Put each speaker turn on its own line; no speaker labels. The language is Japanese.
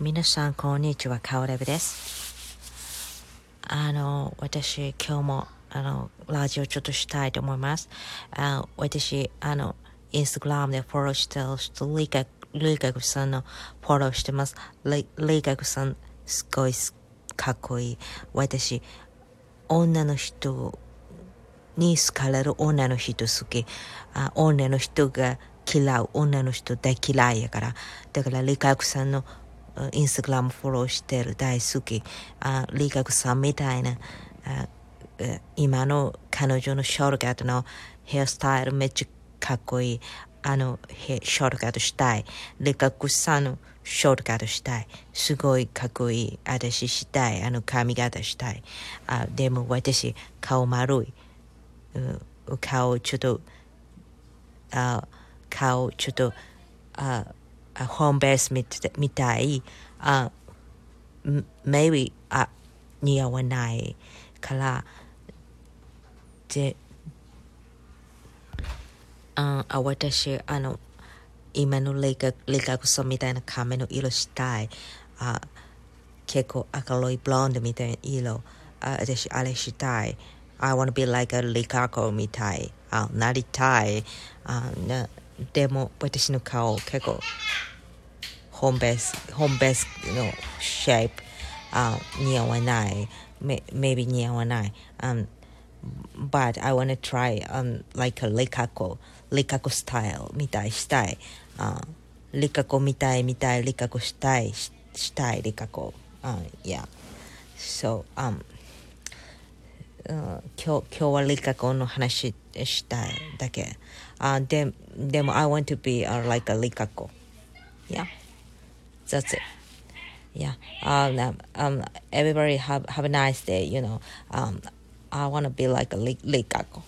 皆さん、こんにちは。かおれぶです。あの、私、今日も、あの、ラジオちょっとしたいと思います。あ私、あの、インスタグラムでフォローしてる人、リカ、リカクさんのフォローしてます。リリカクさん、すごいかっこいい。私、女の人に好かれる女の人好き。あ女の人が嫌う女の人大嫌いやから。だから、リカクさんのインスタグラムフォローしてる大好き。あリカクさんみたいな、あ今の彼女のショートカットのヘアスタイルめっちゃかっこいい。あの、ヘショートカットしたい。リカクさんのショートカットしたい。すごいかっこいい。私したい。あの髪型したい。あでも私、顔丸い。う顔ちょっと、あ顔ちょっと、あホームベースみたみたい。あ m- maybe あ似合わないから、で、ああ私、あの、今のレイカレイカクソみたいな髪の色したい。あ結構明るいブロンドみたいな色。あ私、あれしたい。I wanna be like a リカコみたい。あなりたい。あなでも、私の顔結構、ホームベース、ホームベースのシェイプ、あ似合わない。May- maybe 似合わない。Um, but I wanna try um, like a リカコ、リカコスタイルみたいしたい。あリカコみたいみたい、リカコしたい、ししたい、リカコ。あ yeah. So, um, うん今日今日はリカコの話したいだけ。あででも、I want to be、uh, like a リカコ。Yeah. That's it. Yeah. Um, um, everybody have, have a nice day, you know. Um, I want to be like a li- Likako.